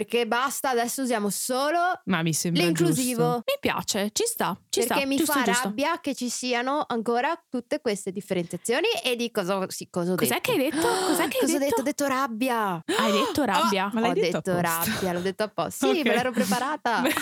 Perché basta, adesso usiamo solo Ma mi sembra l'inclusivo. giusto. Mi piace, ci sta, ci perché sta. mi giusto, fa giusto. rabbia che ci siano ancora tutte queste differenziazioni e di cosa, sì, cosa ho Cos'è detto. che hai detto? Cos'è che hai Cosa ho detto? detto? Ho detto rabbia. Hai detto rabbia. Ah, ma l'hai ho detto detto rabbia, l'ho detto apposta. Sì, Ok. me l'ero preparata.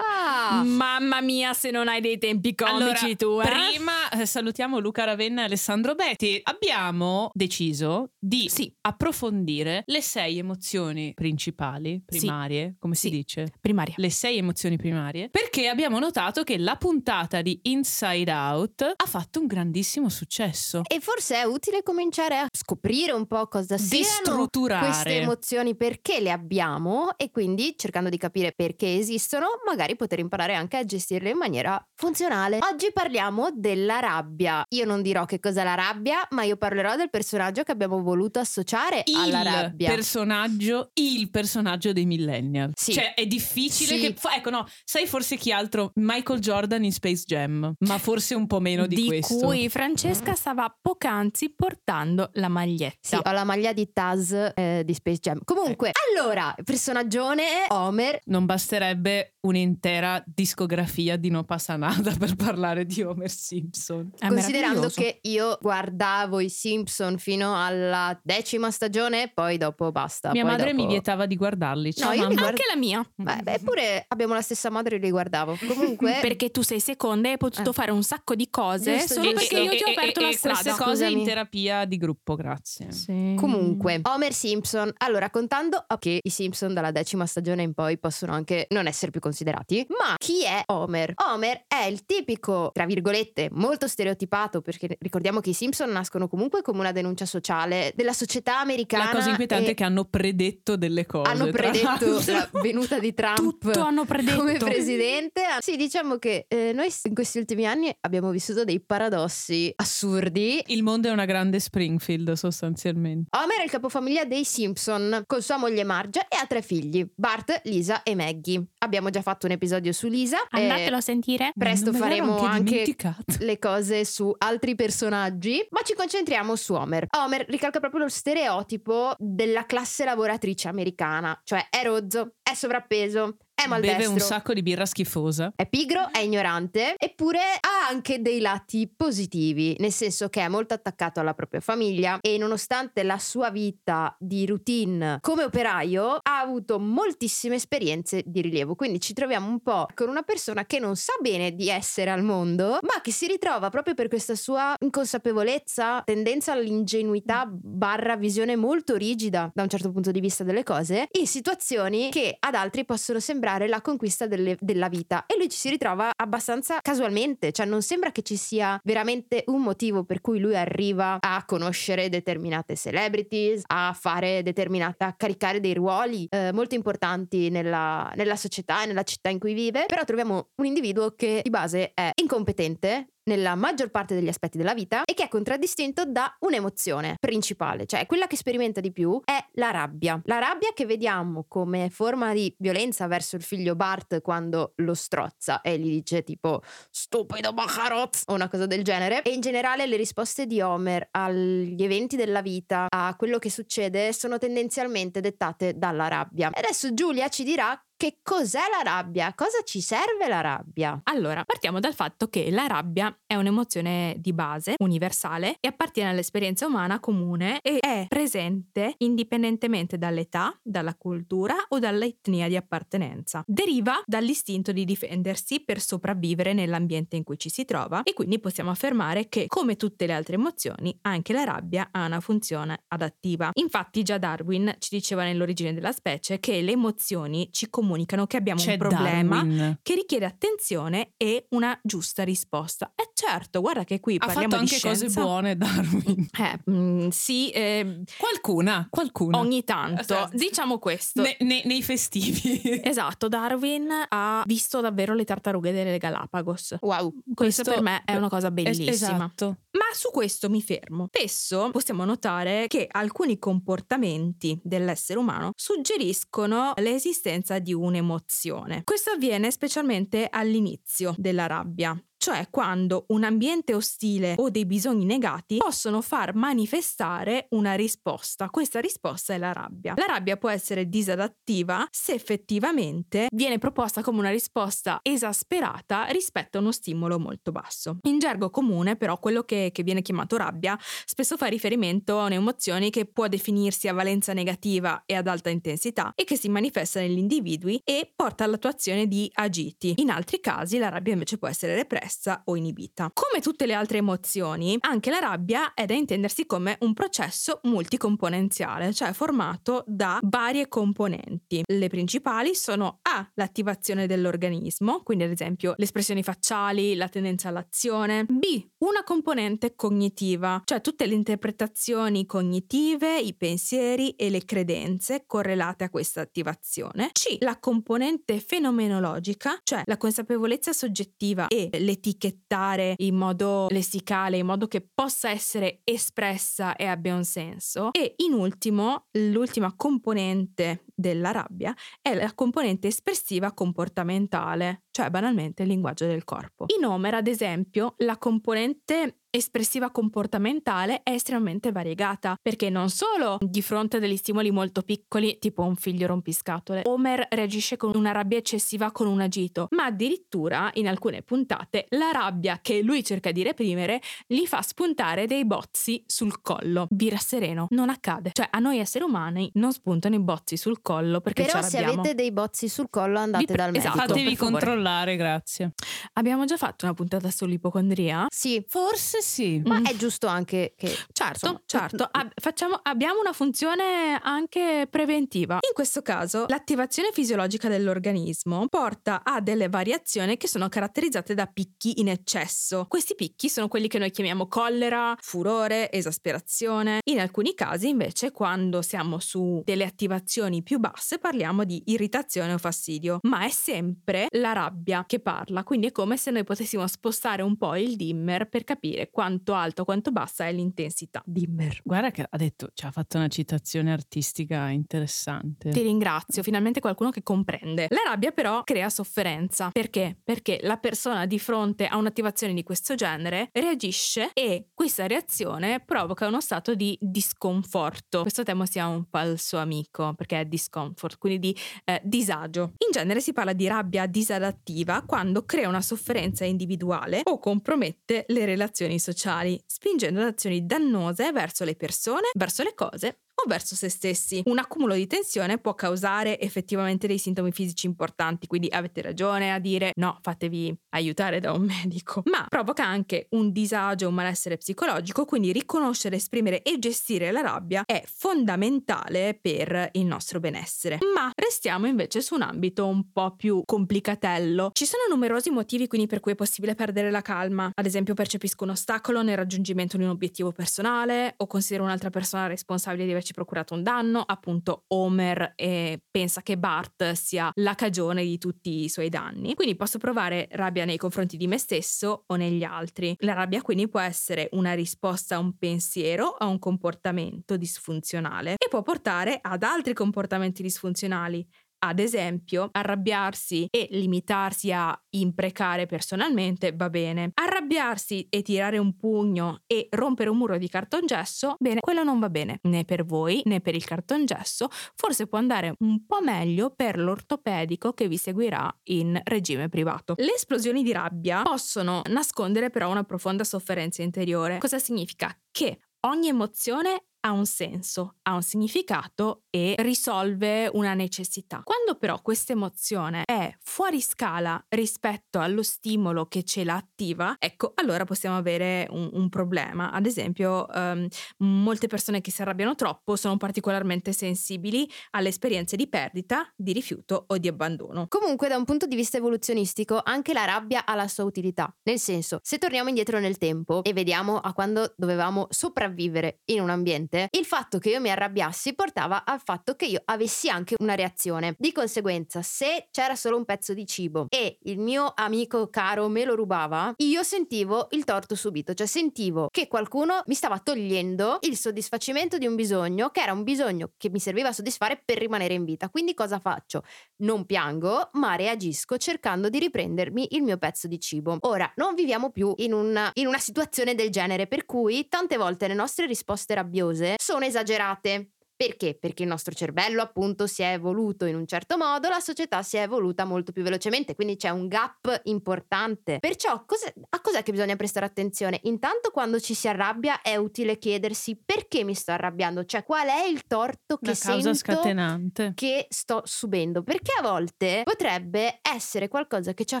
Mamma mia, se non hai dei tempi comici Allora, tu, eh? prima eh, salutiamo Luca Ravenna e Alessandro Betti. Abbiamo deciso di Sì. approfondire le sei emozioni principali. Primarie, come si Sì. dice? Primaria. Le sei emozioni primarie, perché abbiamo notato che la puntata di Inside Out ha fatto un grandissimo successo. E forse è utile cominciare a scoprire un po' cosa siano queste emozioni, perché le abbiamo e quindi cercando di capire perché esistono, magari poter imparare anche a gestirle in maniera funzionale. Oggi parliamo della rabbia. Io non dirò che cos'è la rabbia, ma io parlerò del personaggio che abbiamo voluto associare alla il rabbia. personaggio, il personaggio dei millennial. Sì. Cioè, è difficile Sì. che. Ecco, no, sai forse chi altro? Michael Jordan in Space Jam, ma forse un po' meno di, questo. cui Francesca stava poc'anzi portando la maglietta. Sì, ho la maglia di Taz eh, di Space Jam. Comunque, allora, personaggione Homer. Non basterebbe un'intera discografia di No passa nada per parlare di Homer Simpson. È Considerando che io guardavo i Simpson fino alla decima stagione, poi dopo basta. Mia poi madre mi dopo- vietava di guardarli. No, io guardo- Anche la mia. Beh, eppure abbiamo la stessa madre e li guardavo. Comunque, Perché tu sei seconda e hai potuto Eh. fare un sacco di cose Giusto, solo giusto. perché io ti ho aperto e- la e strada. queste cose Scusami. in terapia di gruppo, grazie. Sì. Comunque, Homer Simpson. Allora, contando che i Simpson dalla decima stagione in poi possono anche non essere più considerati, ma chi è Homer? Homer è il tipico, tra virgolette, molto stereotipato, perché ricordiamo che i Simpson nascono comunque come una denuncia sociale della società americana. La cosa inquietante è che hanno predetto delle cose. hanno tra predetto la venuta di Trump. Tutto hanno predetto. Come presidente, sì, diciamo che eh, noi in questi ultimi anni abbiamo vissuto dei paradossi assurdi Il mondo è una grande Springfield, sostanzialmente. Homer è il capofamiglia dei Simpson, con sua moglie Marge e ha tre figli, Bart, Lisa e Maggie. Abbiamo già fatto un episodio su Lisa. Andatelo a sentire. presto faremo anche dimenticato. le cose su altri personaggi, ma ci concentriamo su Homer. Homer ricalca proprio lo stereotipo della classe lavoratrice americana, cioè è rozzo, è sovrappeso, è maldestro. Beve un sacco di birra schifosa. È pigro, è ignorante, eppure ha anche dei lati positivi, nel senso che è molto attaccato alla propria famiglia e nonostante la sua vita di routine come operaio ha avuto moltissime esperienze di rilievo. Quindi ci troviamo un po' con una persona che non sa bene di essere al mondo, ma che si ritrova proprio per questa sua inconsapevolezza, tendenza all'ingenuità barra visione molto rigida da un certo punto di vista delle cose, in situazioni che ad altri possono sembrare la conquista delle- della vita. E lui ci si ritrova abbastanza casualmente, cioè non sembra che ci sia veramente un motivo per cui lui arriva a conoscere determinate celebrities, a fare determinate, a caricare dei ruoli eh, molto importanti nella, nella società e nella città in cui vive. Però troviamo un individuo che di base è incompetente, nella maggior parte degli aspetti della vita e che è contraddistinto da un'emozione principale, cioè quella che sperimenta di più è la rabbia. La rabbia che vediamo come forma di violenza verso il figlio Bart quando lo strozza e gli dice tipo stupido Bacharot o una cosa del genere e in generale le risposte di Homer agli eventi della vita, a quello che succede sono tendenzialmente dettate dalla rabbia. E adesso Giulia ci dirà che cos'è la rabbia, cosa ci serve la rabbia. Allora, partiamo dal fatto che la rabbia è un'emozione di base, universale, e appartiene all'esperienza umana comune e è presente indipendentemente dall'età, dalla cultura o dall'etnia di appartenenza. Deriva dall'istinto di difendersi per sopravvivere nell'ambiente in cui ci si trova e quindi possiamo affermare che, come tutte le altre emozioni, anche la rabbia ha una funzione adattiva. Infatti già Darwin ci diceva nell'origine della specie che le emozioni ci comunicano che abbiamo C'è un problema Darwin. che richiede attenzione e una giusta risposta. E certo, guarda che qui Ha parliamo fatto di anche cose scienza. buone, Darwin. Eh, mm, sì, eh, Qualcuna, qualcuna. ogni tanto, Esatto. diciamo questo. Ne- ne- nei festivi. Esatto, Darwin ha visto davvero le tartarughe delle Galapagos. Wow. Questo, Questo- per me è una cosa bellissima. Esatto. Ma su questo mi fermo. Spesso possiamo notare che alcuni comportamenti dell'essere umano suggeriscono l'esistenza di un'emozione. Questo avviene specialmente all'inizio della rabbia. Cioè quando un ambiente ostile o dei bisogni negati possono far manifestare una risposta. Questa risposta è la rabbia. La rabbia può essere disadattiva se effettivamente viene proposta come una risposta esasperata rispetto a uno stimolo molto basso. In gergo comune, però, quello che, che viene chiamato rabbia spesso fa riferimento a un'emozione che può definirsi a valenza negativa e ad alta intensità e che si manifesta negli individui e porta all'attuazione di agiti. In altri casi la rabbia invece può essere repressa o inibita. Come tutte le altre emozioni, anche la rabbia è da intendersi come un processo multicomponenziale, cioè formato da varie componenti. Le principali sono A, l'attivazione dell'organismo, quindi ad esempio le espressioni facciali, la tendenza all'azione, B, una componente cognitiva, cioè tutte le interpretazioni cognitive, i pensieri e le credenze correlate a questa attivazione, C, la componente fenomenologica, cioè la consapevolezza soggettiva e l'etichettare in modo lessicale, in modo che possa essere espressa e abbia un senso, e in ultimo, l'ultima componente della rabbia è la componente espressiva comportamentale, cioè banalmente il linguaggio del corpo. In Homer, ad esempio, la componente espressiva comportamentale è estremamente variegata, perché non solo di fronte a degli stimoli molto piccoli, tipo un figlio rompiscatole, Homer reagisce con una rabbia eccessiva con un agito, ma addirittura in alcune puntate la rabbia che lui cerca di reprimere gli fa spuntare dei bozzi sul collo. Vira sereno, non accade. Cioè a noi esseri umani non spuntano i bozzi sul collo perché Però se avete dei bozzi sul collo andate pre- dal medico. esatto, Fatevi controllare, grazie. Abbiamo già fatto una puntata sull'ipocondria? Sì, Forse sì. ma Mm. è giusto anche che... Certo, insomma, certo. Ab- facciamo- abbiamo una funzione anche preventiva. In questo caso, l'attivazione fisiologica dell'organismo porta a delle variazioni che sono caratterizzate da picchi in eccesso. Questi picchi sono quelli che noi chiamiamo collera, furore, esasperazione. In alcuni casi, invece, quando siamo su delle attivazioni più basse, parliamo di irritazione o fastidio. Ma è sempre la rabbia che parla, quindi è come se noi potessimo spostare un po' il dimmer per capire quanto alto, quanto bassa è l'intensità. Dimmer. Guarda che ha detto, ci ha fatto una citazione artistica interessante. Ti ringrazio, finalmente qualcuno che comprende. La rabbia però crea sofferenza. Perché? Perché la persona di fronte a un'attivazione di questo genere reagisce e questa reazione provoca uno stato di disconforto. Questo tema sia un po' suo amico perché è discomfort, quindi di eh, disagio. In genere si parla di rabbia disadattiva quando crea una sofferenza individuale o compromette le relazioni sociali, spingendo ad azioni dannose verso le persone, verso le cose o verso se stessi. Un accumulo di tensione può causare effettivamente dei sintomi fisici importanti, quindi avete ragione a dire no, fatevi aiutare da un medico, ma provoca anche un disagio, un malessere psicologico, quindi riconoscere, esprimere e gestire la rabbia è fondamentale per il nostro benessere. Ma restiamo invece su un ambito un po' più complicatello. Ci sono numerosi motivi quindi per cui è possibile perdere la calma, ad esempio percepisco un ostacolo nel raggiungimento di un obiettivo personale o considero un'altra persona responsabile di averci procurato un danno, appunto Homer eh, pensa che Bart sia la cagione di tutti i suoi danni. Quindi posso provare rabbia nei confronti di me stesso o negli altri. La rabbia quindi può essere una risposta a un pensiero, a un comportamento disfunzionale e può portare ad altri comportamenti disfunzionali. Ad esempio, arrabbiarsi e limitarsi a imprecare personalmente va bene. Arrabbiarsi e tirare un pugno e rompere un muro di cartongesso, bene, quello non va bene né per voi né per il cartongesso. Forse può andare un po' meglio per l'ortopedico che vi seguirà in regime privato. Le esplosioni di rabbia possono nascondere però una profonda sofferenza interiore. Cosa significa? Che ogni emozione ha un senso, ha un significato e risolve una necessità. Quando però questa emozione è fuori scala rispetto allo stimolo che ce la attiva, ecco, allora possiamo avere un, un problema. Ad esempio, um, molte persone che si arrabbiano troppo sono particolarmente sensibili alle esperienze di perdita, di rifiuto o di abbandono. Comunque, da un punto di vista evoluzionistico, anche la rabbia ha la sua utilità. Nel senso, se torniamo indietro nel tempo e vediamo a quando dovevamo sopravvivere in un ambiente semplicemente il fatto che io mi arrabbiassi portava al fatto che io avessi anche una reazione. Di conseguenza, se c'era solo un pezzo di cibo e il mio amico caro me lo rubava, io sentivo il torto subito, cioè sentivo che qualcuno mi stava togliendo il soddisfacimento di un bisogno che era un bisogno che mi serviva a soddisfare per rimanere in vita. Quindi cosa faccio? Non piango, ma reagisco cercando di riprendermi il mio pezzo di cibo. Ora, non viviamo più in una, in una situazione del genere, per cui tante volte le nostre risposte rabbiose sono esagerate. Perché? Perché il nostro cervello appunto si è evoluto in un certo modo, la società si è evoluta molto più velocemente, quindi c'è un gap importante. Perciò cos'è, a cos'è che bisogna prestare attenzione? Intanto quando ci si arrabbia è utile chiedersi perché mi sto arrabbiando, cioè qual è il torto che La causa sento scatenante. che sto subendo, perché a volte potrebbe essere qualcosa che ci ha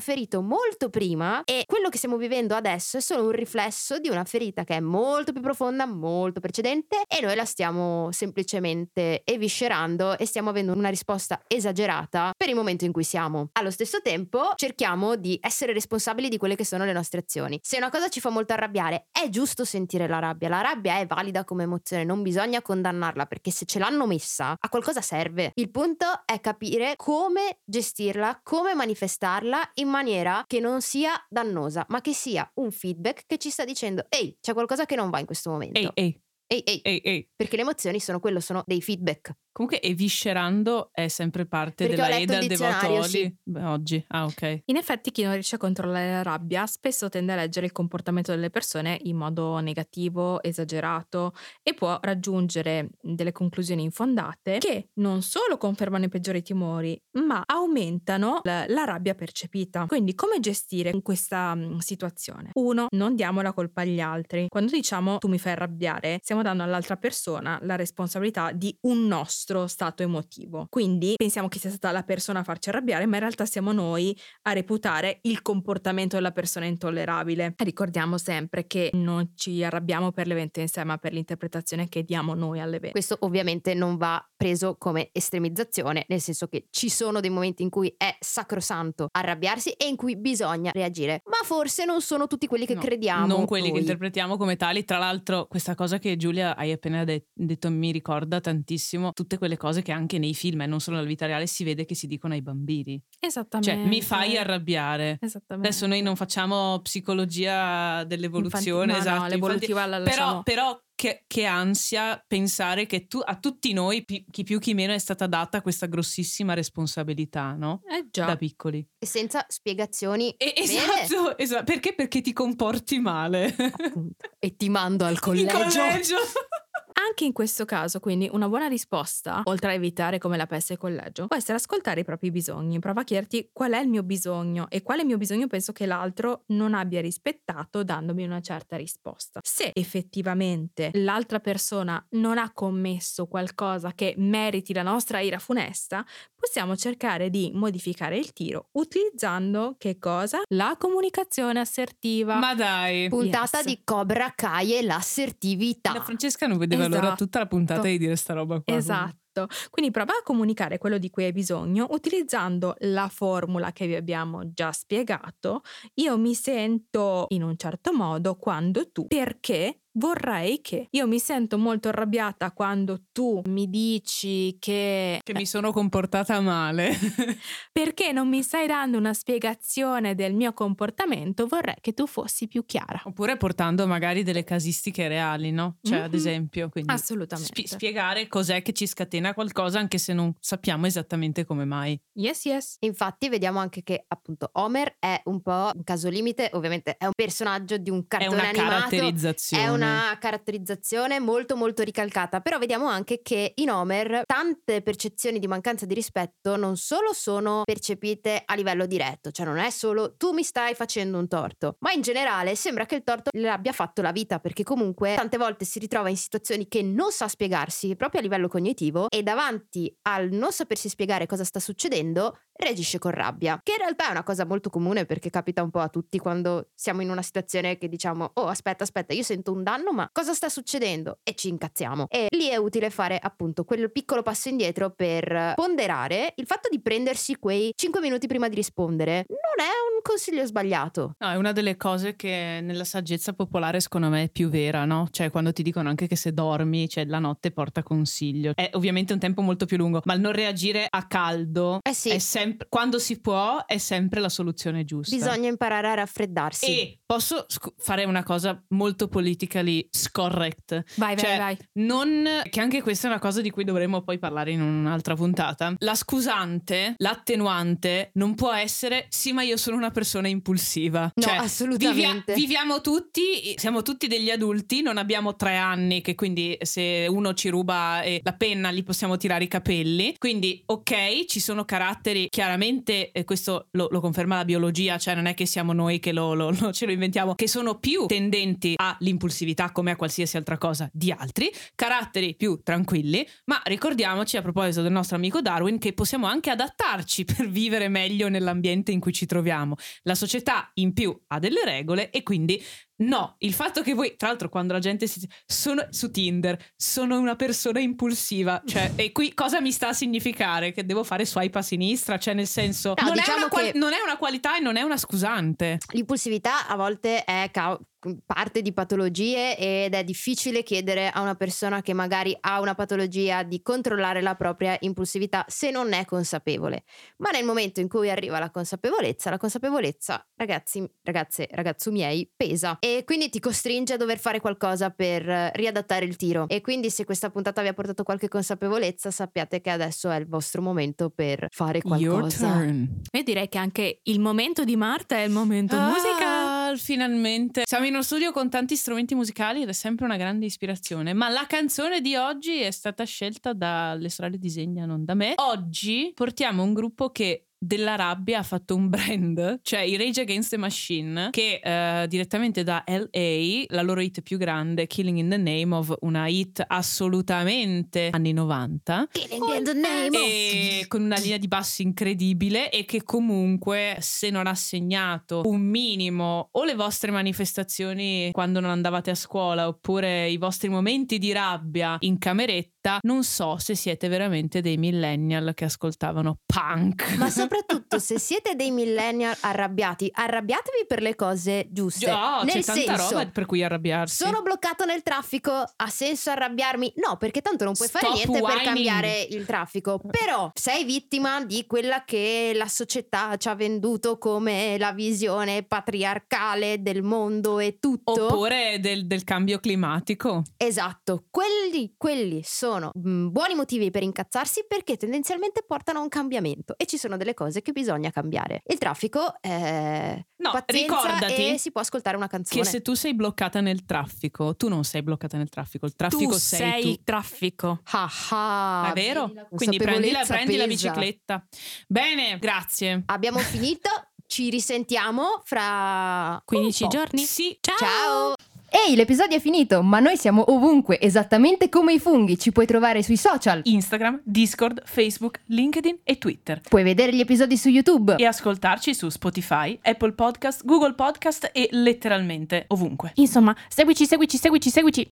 ferito molto prima e quello che stiamo vivendo adesso è solo un riflesso di una ferita che è molto più profonda, molto precedente e noi la stiamo semplicemente eviscerando e stiamo avendo una risposta esagerata per il momento in cui siamo. Allo stesso tempo cerchiamo di essere responsabili di quelle che sono le nostre azioni. Se una cosa ci fa molto arrabbiare, è giusto sentire la rabbia. La rabbia è valida come emozione, non bisogna condannarla perché se ce l'hanno messa a qualcosa serve. Il punto è capire come gestirla, come manifestarla in maniera che non sia dannosa, ma che sia un feedback che ci sta dicendo ehi, c'è qualcosa che non va in questo momento. Ehi, ehi, ehi, ehi. ehi, ehi. Perché le emozioni sono quello, sono dei feedback. Comunque, eviscerando è sempre parte Perché della Eda Devotoli. sì. Oggi. Ah, ok. In effetti chi non riesce a controllare la rabbia spesso tende a leggere il comportamento delle persone in modo negativo, esagerato e può raggiungere delle conclusioni infondate che non solo confermano i peggiori timori, ma aumentano la, la rabbia percepita. Quindi come gestire questa mm, situazione? Uno, non diamo la colpa agli altri. Quando diciamo tu mi fai arrabbiare, stiamo dando all'altra persona la responsabilità di un nostro stato emotivo. Quindi pensiamo che sia stata la persona a farci arrabbiare, ma in realtà siamo noi a reputare il comportamento della persona intollerabile. Ricordiamo sempre che non ci arrabbiamo per l'evento in sé, ma per l'interpretazione che diamo noi all'evento. Questo ovviamente non va preso come estremizzazione, nel senso che ci sono dei momenti in cui è sacrosanto arrabbiarsi e in cui bisogna reagire, ma forse non sono tutti quelli che No, crediamo. Non quelli che noi. interpretiamo come tali. Tra l'altro, questa cosa che Giulia hai appena de- detto mi ricorda tantissimo tutte quelle cose che anche nei film e non solo nella vita reale si vede che si dicono ai bambini. Esattamente. Cioè, mi fai arrabbiare. Esattamente. Adesso noi non facciamo psicologia dell'evoluzione, Infanti- no, no, esatto. l'evolutiva la lasciamo- però, però che, che ansia pensare che tu, a tutti noi, pi- chi più chi meno, è stata data questa grossissima responsabilità, no? Eh già. Da piccoli. E senza spiegazioni. E- esatto, esatto. Perché? Perché ti comporti male. appunto. E ti mando al In collegio. Anche in questo caso, quindi, una buona risposta, oltre a evitare come la peste il collegio, può essere ascoltare i propri bisogni. Prova a chiederti qual è il mio bisogno e quale mio bisogno penso che l'altro non abbia rispettato dandomi una certa risposta. Se effettivamente l'altra persona non ha commesso qualcosa che meriti la nostra ira funesta, possiamo cercare di modificare il tiro utilizzando che cosa? La comunicazione assertiva. Ma dai. Puntata Yes. di Cobra Kai e l'assertività. La Francesca non vedeva l'ora Esatto. tutta la puntata di dire sta roba qua. Esatto. Quindi prova a comunicare quello di cui hai bisogno utilizzando la formula che vi abbiamo già spiegato. Io mi sento in un certo modo quando tu, perché vorrei che. Io mi sento molto arrabbiata quando tu mi dici che Che mi sono comportata male. perché non mi stai dando una spiegazione del mio comportamento, vorrei che tu fossi più chiara. Oppure portando magari delle casistiche reali, no? Cioè, ad Mhm. esempio, quindi Assolutamente. spi- spiegare cos'è che ci scatena qualcosa anche se non sappiamo esattamente come mai. yes, yes. Infatti vediamo anche che appunto Homer è un po' un caso limite, ovviamente è un personaggio di un È cartone una animato. caratterizzazione. È una caratterizzazione molto molto ricalcata, però vediamo anche che in Homer tante percezioni di mancanza di rispetto non solo sono percepite a livello diretto, cioè non è solo tu mi stai facendo un torto, ma in generale sembra che il torto le abbia fatto la vita, perché comunque tante volte si ritrova in situazioni che non sa spiegarsi proprio a livello cognitivo e davanti al non sapersi spiegare cosa sta succedendo reagisce con rabbia, che in realtà è una cosa molto comune perché capita un po' a tutti quando siamo in una situazione che diciamo "Oh, aspetta, aspetta, io sento un danno, ma cosa sta succedendo?" e ci incazziamo. E lì è utile fare appunto quel piccolo passo indietro per ponderare il fatto di prendersi quei 5 minuti prima di rispondere. Non è un consiglio sbagliato. No, è una delle cose che nella saggezza popolare secondo me è più vera, no? Cioè quando ti dicono anche che se dormi, cioè la notte porta consiglio. È ovviamente un tempo molto più lungo, ma il non reagire a caldo Eh sì, è sempre quando si può è sempre la soluzione giusta. bisogna imparare a raffreddarsi. E posso sc- fare una cosa molto politically scorrect. Vai, vai, Cioè, vai. Non, che anche questa è una cosa di cui dovremmo poi parlare in un'altra puntata. La scusante, l'attenuante non può essere sì, ma io sono una persona impulsiva. No, Cioè, assolutamente. vivia- viviamo tutti, siamo tutti degli adulti, non abbiamo tre anni che quindi se uno ci ruba eh, la penna gli possiamo tirare i capelli. Quindi ok, ci sono caratteri, chiaramente e questo lo, lo conferma la biologia, cioè non è che siamo noi che lo, lo- lo- ce lo inventiamo, che sono più tendenti all'impulsività come a qualsiasi altra cosa di altri, caratteri più tranquilli, ma ricordiamoci a proposito del nostro amico Darwin che possiamo anche adattarci per vivere meglio nell'ambiente in cui ci troviamo. La società in più ha delle regole e quindi no, il fatto che voi, tra l'altro quando la gente si... sono su Tinder, sono una persona impulsiva, cioè e qui cosa mi sta a significare? Che devo fare swipe a sinistra? Cioè nel senso... No, non, diciamo è una qual- che- non è una qualità e non è una scusante. L'impulsività a volte è ca- parte di patologie ed è difficile chiedere a una persona che magari ha una patologia di controllare la propria impulsività se non è consapevole. Ma nel momento in cui arriva la consapevolezza, la consapevolezza, ragazzi, ragazze, ragazzo miei, pesa e quindi ti costringe a dover fare qualcosa per riadattare il tiro. E quindi se questa puntata vi ha portato qualche consapevolezza, sappiate che adesso è il vostro momento per fare qualcosa. Io direi che anche il momento di Marta è il momento musica. Ah, finalmente. Siamo in uno studio con tanti strumenti musicali ed è sempre una grande ispirazione. Ma la canzone di oggi è stata scelta dalle sorelle Disegna, non da me. Oggi portiamo un gruppo che della rabbia ha fatto un brand, cioè i Rage Against the Machine, che eh, direttamente da LA, la loro hit più grande, Killing in the Name of, una hit assolutamente anni 90, Killing in the name of- e con una linea di bassi incredibile e che comunque se non ha segnato un minimo o le vostre manifestazioni quando non andavate a scuola oppure i vostri momenti di rabbia in cameretta non so se siete veramente dei millennial che ascoltavano punk Ma soprattutto se siete dei millennial arrabbiati, arrabbiatevi per le cose giuste. Già, Nel c'è tanta senso, roba per cui arrabbiarsi sono bloccato nel traffico, ha senso arrabbiarmi? No, perché tanto non puoi fare Stop niente per whining. cambiare il traffico. Però sei vittima di quella che la società ci ha venduto come la visione patriarcale del mondo e tutto. oppure del, del cambio climatico Esatto, quelli, quelli sono mm, buoni motivi per incazzarsi perché tendenzialmente portano a un cambiamento e ci sono delle cose che bisogna cambiare. Il traffico è no pazienza ricordati e si può ascoltare una canzone. che se tu sei bloccata nel traffico tu non sei bloccata nel traffico il traffico tu sei, sei tu traffico. Ah ah, È vero? Quindi prendi la, prendi la bicicletta. Bene, grazie. Abbiamo finito, ci risentiamo fra 15 un po'. giorni. Sì, Ciao! Ciao! Ehi, l'episodio è finito, ma noi siamo ovunque, esattamente come i funghi. Ci puoi trovare sui social. Instagram, Discord, Facebook, LinkedIn e Twitter. Puoi vedere gli episodi su YouTube. E ascoltarci su Spotify, Apple Podcast, Google Podcast e letteralmente ovunque. Insomma, seguici, seguici, seguici, seguici.